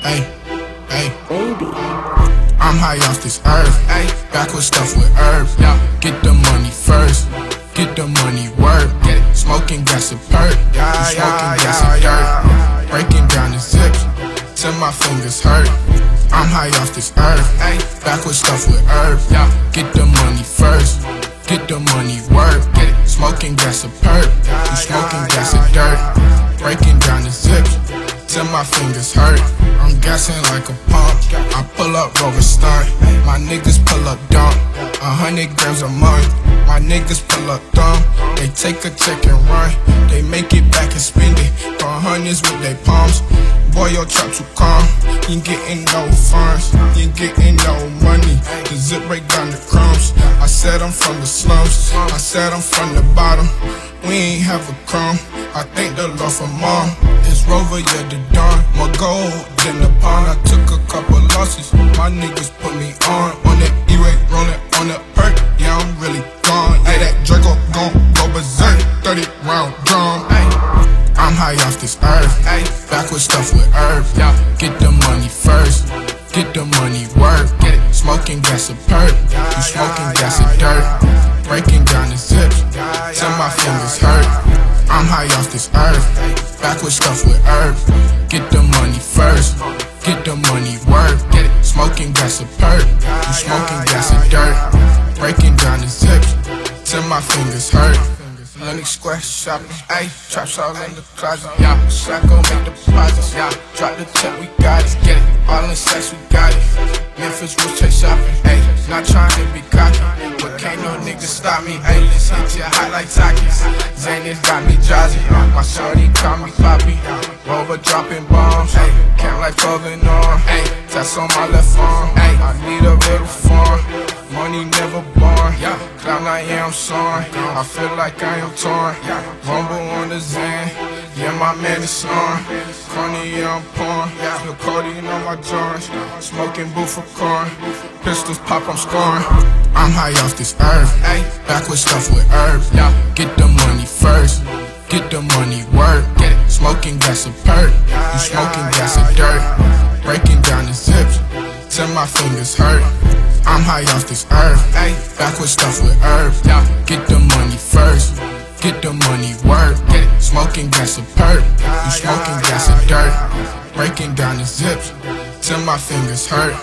Hey, hey, baby. I'm high off this earth. Hey, with stuff with herbs. Yeah, get the money first. Get the money work. Get it. Smoking grass a perk. Yeah, smoking yeah, gas yeah, a yeah, yeah, Breaking down the zips till my fingers hurt. I'm high off this earth. Hey, with stuff with herbs. Yeah, get the money first. Get the money work. Get it. Smoking grass a perk. Smoking gas a dirt. Breaking down the zips my fingers hurt. I'm gassing like a pump. I pull up Rover stunt. My niggas pull up dump. A hundred grams a month. My niggas pull up thumb. They take a check and run. They hundreds with their palms. Boy, your trap too calm. You getting no funds. You getting no money. The zip break down the crumbs. I said I'm from the slums. I said I'm from the bottom. We ain't have a crumb. I thank the Lord for mom. It's Rover, yeah, the dawn. My gold in the pond. I took a couple losses. My niggas put me on. On that E-way, rolling on the perk. Yeah, I'm really gone. Yeah, that Draco gon' go berserk. 30 round drum. I'm high off this earth. Backward stuff with herbs. Get the money first. Get the money work. Get it. Smoking gas a perk. You smoking gas a dirt. Breaking down the zips till my fingers hurt. I'm high off this earth. Backward stuff with herbs. Get the money first. Get the money work. Get it. Smoking gas a perk. You smoking gas a dirt. Breaking down the zips till my fingers hurt. Lenox Square shopping, ayy, traps all in the closet, yeah. Shotgun make deposits, yeah. Drop the check, we got it, get it. All in sex, we got it. Memphis was chase shopping, ayy. Not trying to be cocky, but can't no nigga stop me, ayy. Let's hit you hot like Takis. Zanius got me jazzy, uh. my shorty call me Poppy. Uh. Rover dropping bombs, ayy. Camp Life pulling on, ayy. That's on my left arm, ayy. I need a little farm. Money never born, yeah. Clown I am sorry. I feel like I am torn. Yeah. Rumble on the Zan, yeah, my man is snoring. Carney, yeah, I'm pouring. The codeine on my joints. Smoking booth for corn. Pistols pop, I'm scoring. I'm high off this earth. Back with stuff with herbs. Yeah. Get the money first. Get the money work. Get it. Smoking gas a perk. You smoking gas a dirt. Breaking down the zips till my fingers hurt. I'm high off this earth. Backward stuff with herbs. Get the money first. Get the money work. Get it. Smoking gas a perk. You smoking gas a dirt. Breaking down the zips till my fingers hurt.